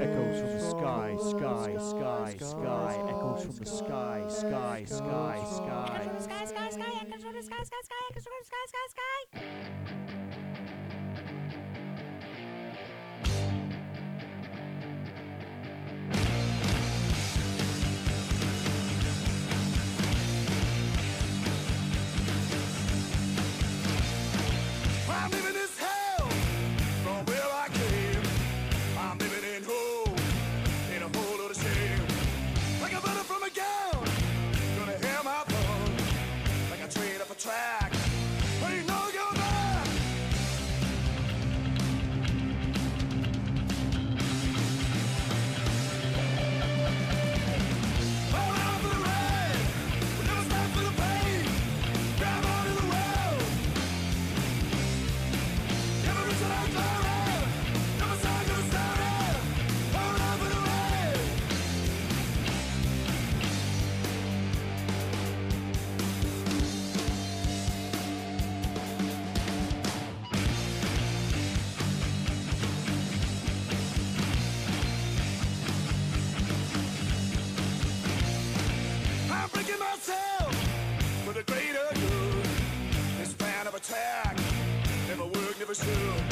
Echoes from the sky, sky, sky, sky. Echoes from the sky, sky, sky, sky. A work,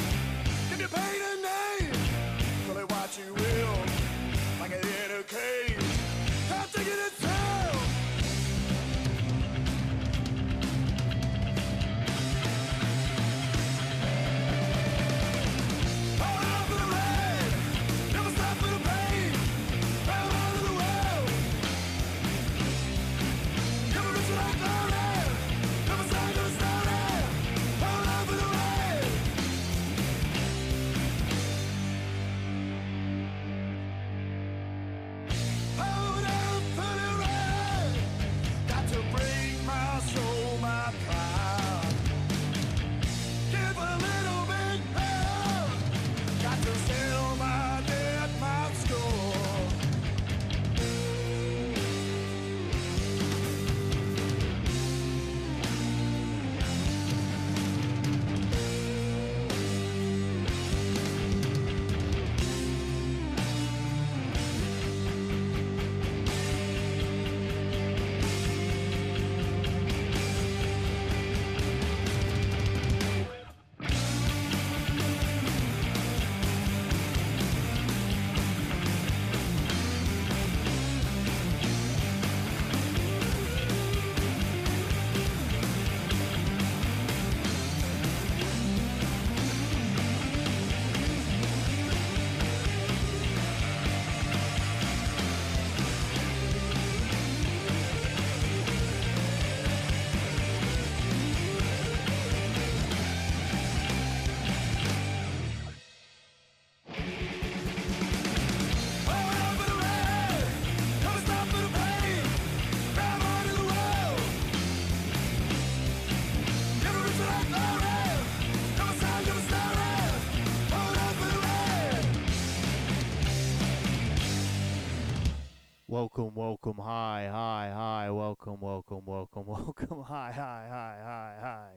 Welcome, welcome, hi, hi, hi, welcome, welcome, welcome, welcome, hi, hi, hi, hi, hi.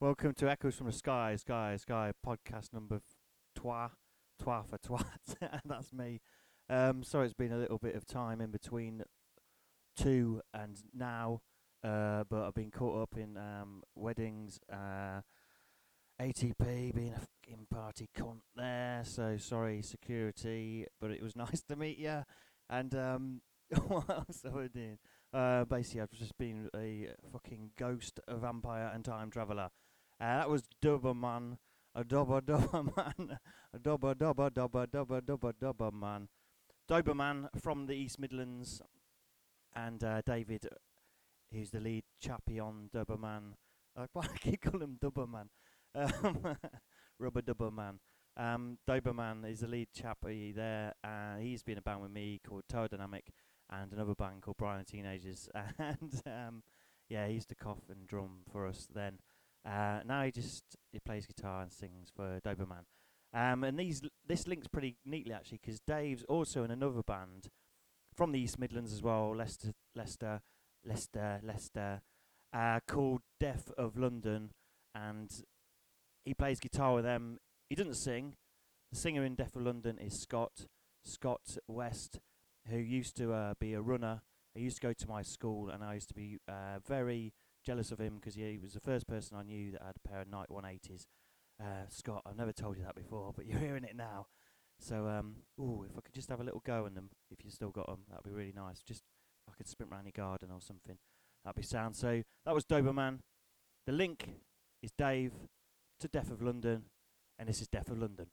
Welcome to Echoes from the Sky, Sky, Sky, podcast number twa, twa for twat. That's me. Um, sorry, it's been a little bit of time in between two and now, uh, but I've been caught up in um, weddings, uh, ATP being a fucking party cunt there. So sorry, security, but it was nice to meet you. And um, what else have I doing? Uh, basically, I've just been a fucking ghost, a vampire, and time traveller. Uh, that was Doberman, a Dobber Doberman, a Dobber Dobber Dobber Dobber Dobber Doberman, Doberman from the East Midlands, and uh, David, who's the lead chappie on Doberman. I keep calling him Doberman, um, Rubber Doberman. Um, Doberman is the lead chappie there. Uh, he's been a band with me called Tower Dynamic and another band called Brian Teenagers. And um, yeah, he used to cough and drum for us then. Uh, now he just he plays guitar and sings for Doberman. Um, and these this links pretty neatly actually because Dave's also in another band from the East Midlands as well, Leicester, Leicester, Leicester, Leicester, uh, called Death of London, and he plays guitar with them. He doesn't sing. The singer in Death of London is Scott. Scott West, who used to uh, be a runner. He used to go to my school, and I used to be uh, very jealous of him because he was the first person I knew that had a pair of Nike 180s. Uh, Scott, I've never told you that before, but you're hearing it now. So, um, ooh, if I could just have a little go on them, if you still got them, that'd be really nice. Just if I could sprint round your garden or something, that'd be sound. So that was Doberman. The link is Dave to Death of London, and this is Death of London.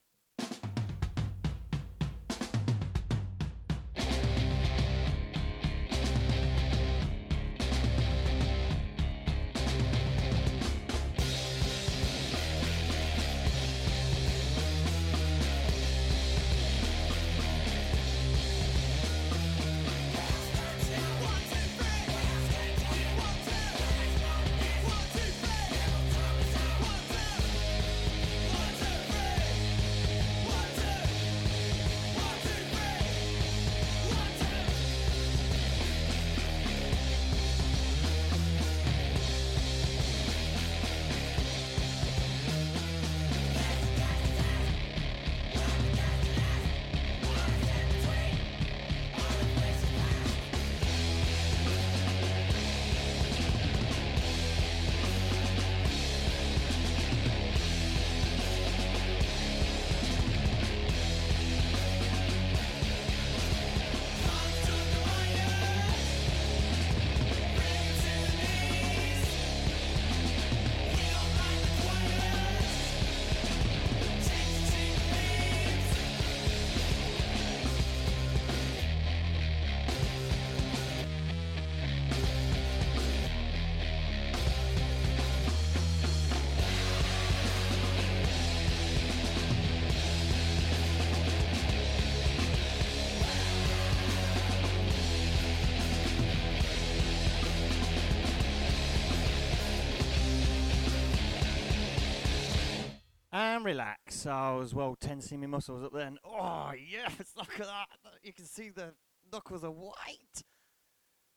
And relax. Oh, I was well tensing my muscles up there. And, oh, yes, look at that. You can see the knuckles are white.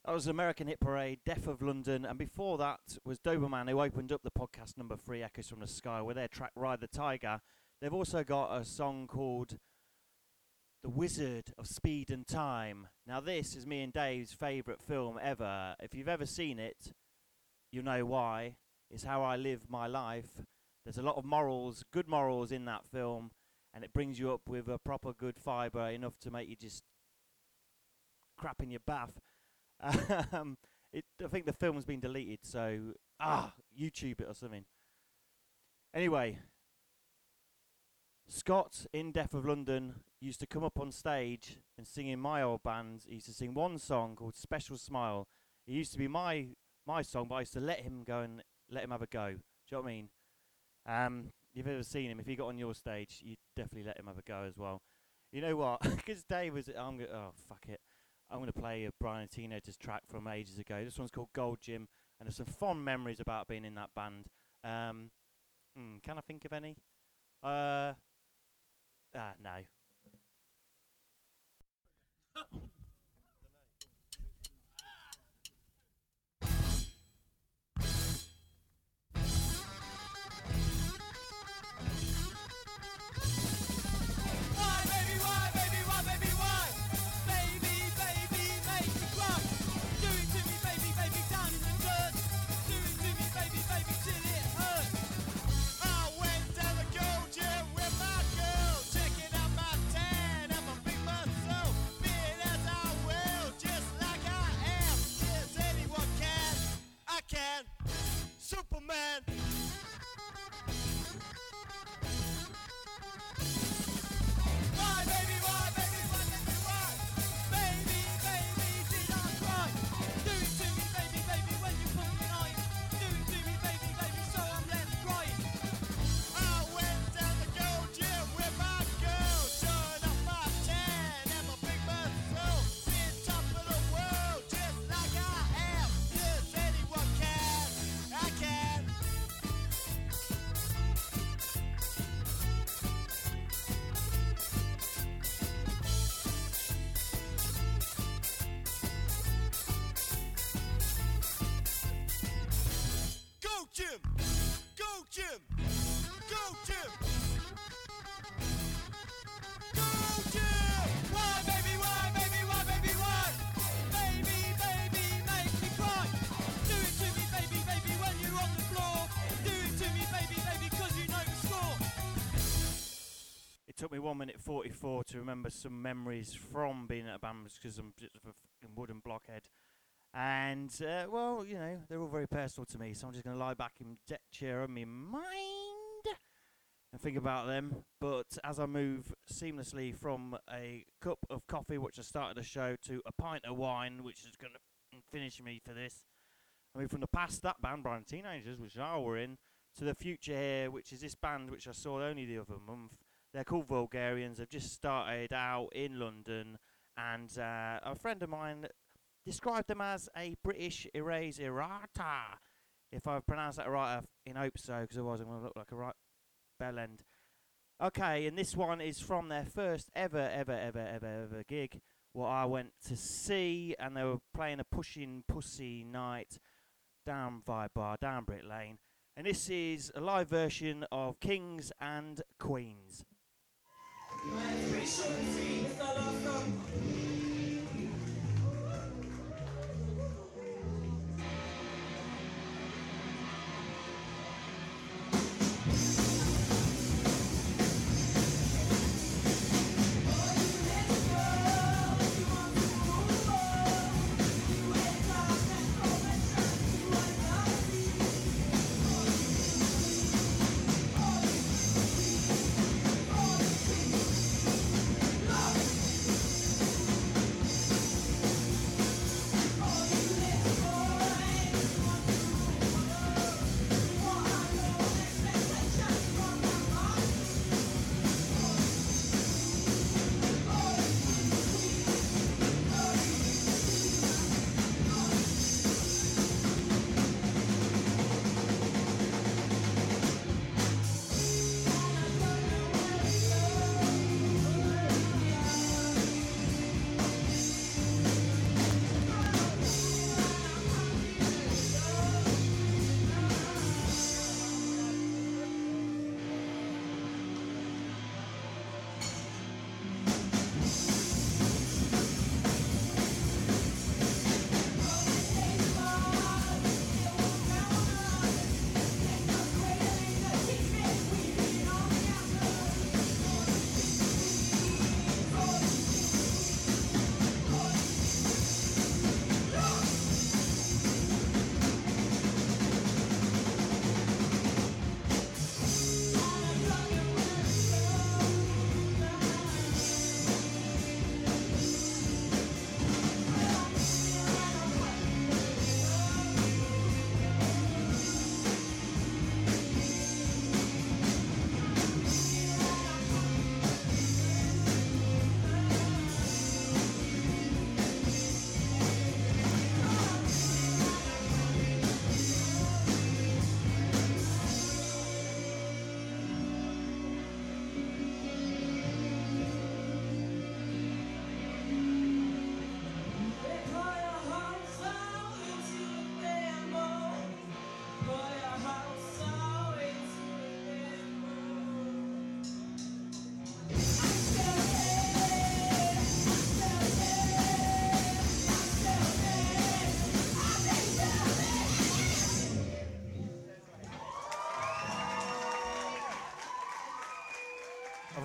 That was American Hit Parade, Death of London. And before that was Doberman, who opened up the podcast number three, Echoes from the Sky, with their track Ride the Tiger. They've also got a song called The Wizard of Speed and Time. Now, this is me and Dave's favourite film ever. If you've ever seen it, you know why. It's how I live my life. There's a lot of morals, good morals in that film, and it brings you up with a proper good fibre, enough to make you just crap in your bath. Um, it, I think the film's been deleted, so ah, YouTube it or something. Anyway, Scott in Death of London used to come up on stage and sing in my old band. He used to sing one song called Special Smile. It used to be my my song, but I used to let him go and let him have a go. Do you know what I mean? Um, you've ever seen him? If he got on your stage, you'd definitely let him have a go as well. You know what? Because Dave was, I'm go- oh fuck it, I'm gonna play a Brian Teenagers track from ages ago. This one's called Gold Gym, and there's some fond memories about being in that band. Um, hmm, can I think of any? Uh, ah, no. Me one minute forty-four to remember some memories from being at band because I'm just a fucking wooden blockhead. And uh, well, you know, they're all very personal to me, so I'm just going to lie back in deck chair on my mind and think about them. But as I move seamlessly from a cup of coffee, which I started the show, to a pint of wine, which is going to finish me for this. I mean, from the past, that band, Brian Teenagers, which I were in, to the future here, which is this band which I saw only the other month. They're called Vulgarians. They've just started out in London, and uh, a friend of mine described them as a British erase errata. If I've pronounced that right, I in hope so, because otherwise I'm going to look like a right bell end. Okay, and this one is from their first ever, ever, ever, ever, ever gig. What I went to see, and they were playing a pushing pussy night down Vibe Bar, down Brick Lane. And this is a live version of Kings and Queens. Oh,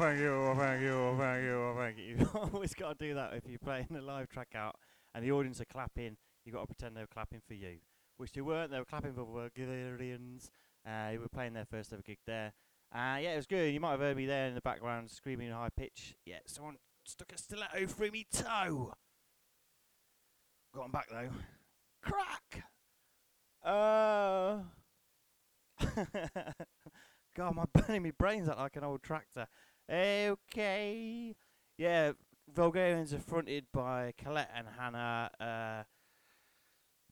thank you, oh, thank you, oh, thank you, oh, thank you. You've always got to do that if you're playing a live track out and the audience are clapping. You've got to pretend they're clapping for you, which they weren't. They were clapping for Vulgarians. Uh, who were playing their first ever gig there. Uh, yeah, it was good. You might have heard me there in the background screaming in high pitch. Yeah, someone stuck a stiletto through me toe. Got 'em back though. Crack! Uh. God, my burning my brains out like an old tractor. Okay. Yeah, Vulgarians are fronted by Colette and Hannah, uh,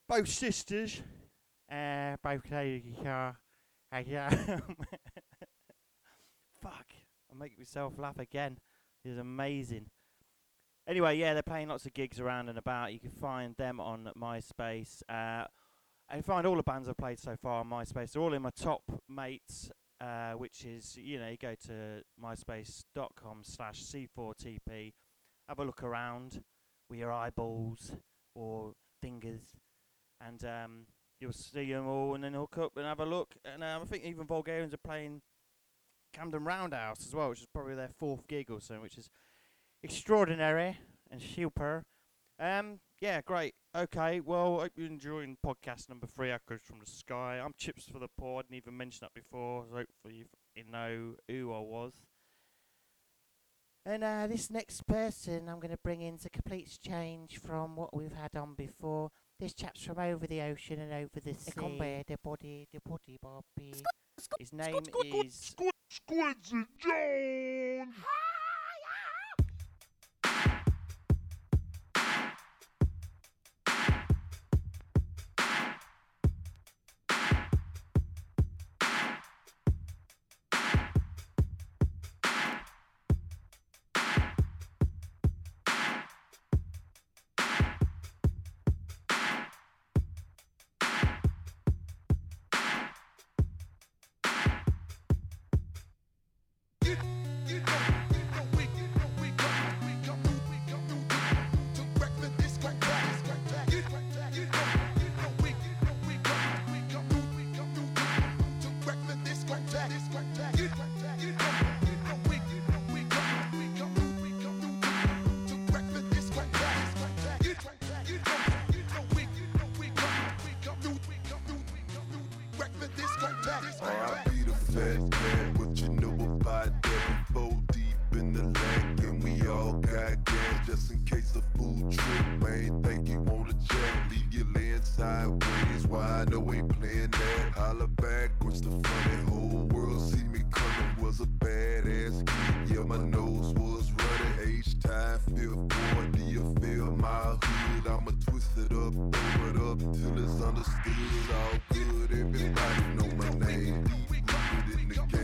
both sisters. Uh, both. Uh, yeah. Fuck. I'm making myself laugh again. It's amazing. Anyway, yeah, they're playing lots of gigs around and about. You can find them on MySpace. Uh, and find all the bands I've played so far on MySpace. They're all in my top mates uh, which is you know you go to myspace.com slash c4tp have a look around with your eyeballs or fingers and um, you'll see them all and then hook up and have a look and um, I think even Vulgarians are playing Camden Roundhouse as well, which is probably their fourth gig or so, which is extraordinary and super. Um, yeah, great. Okay, well, hope you're enjoying podcast number three, Echoes from the Sky. I'm Chips for the Poor. I didn't even mention that before, so hopefully you know who I was. And uh, this next person I'm going to bring in's a complete change from what we've had on before. This chap's from over the ocean and over the sea. where the body, the body, bobby. His name is Squincy Jones. I'll I'ma twist it up, throw it up till it's understood. All good, everybody know my name. Deep rooted in the game.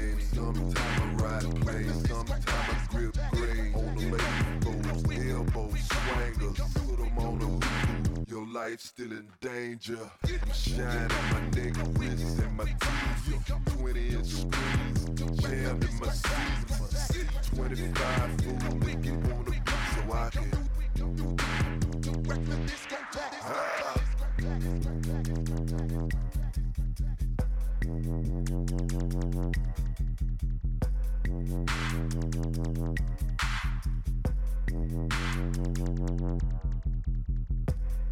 Life's still in danger. Shining my neck, wrist, and my teeth. 20 inch screens, jammed in my seats. 25 fool, make it wanna be so I can. Ah.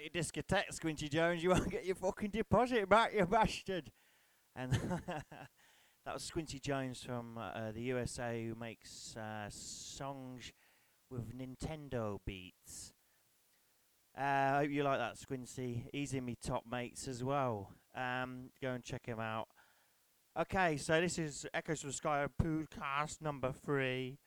Right, your discotheque, Squinty Jones. You won't get your fucking deposit back, you bastard. And that was Squinty Jones from uh, the USA who makes uh, songs with Nintendo beats. Uh, I hope you like that, Squinty. He's in me top mates as well. Um, go and check him out. Okay, so this is Echoes from Sky podcast number three.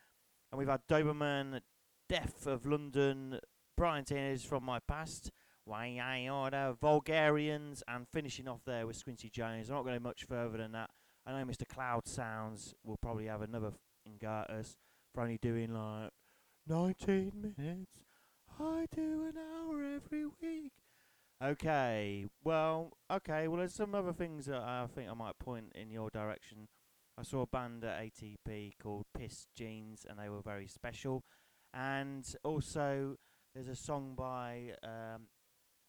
And we've had Doberman, Death of London, Brian Tinners from my past, Order, Vulgarians, and finishing off there with Squinty Jones. I'm not going much further than that. I know Mr. Cloud Sounds will probably have another us for only doing like 19 minutes. I do an hour every week. Okay, well, okay, well, there's some other things that I think I might point in your direction. I saw a band at ATP called Pissed Jeans, and they were very special. And also, there's a song by um,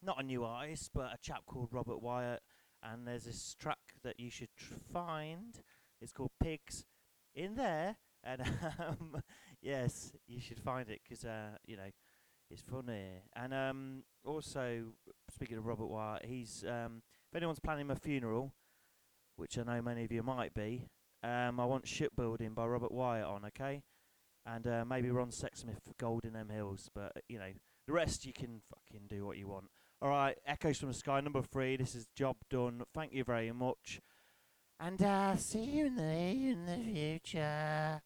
not a new artist, but a chap called Robert Wyatt. And there's this track that you should tr- find. It's called Pigs in there. And um, yes, you should find it 'cause uh, you know it's funny. And um, also, speaking of Robert Wyatt, he's um, if anyone's planning a funeral, which I know many of you might be, um, I want Shipbuilding by Robert Wyatt on, okay? And uh, maybe Ron Sexsmith for Gold in Them Hills, but uh, you know the rest you can fucking do what you want. All right, Echoes from the Sky number three. This is job done. Thank you very much. And uh, see you in the, in the future.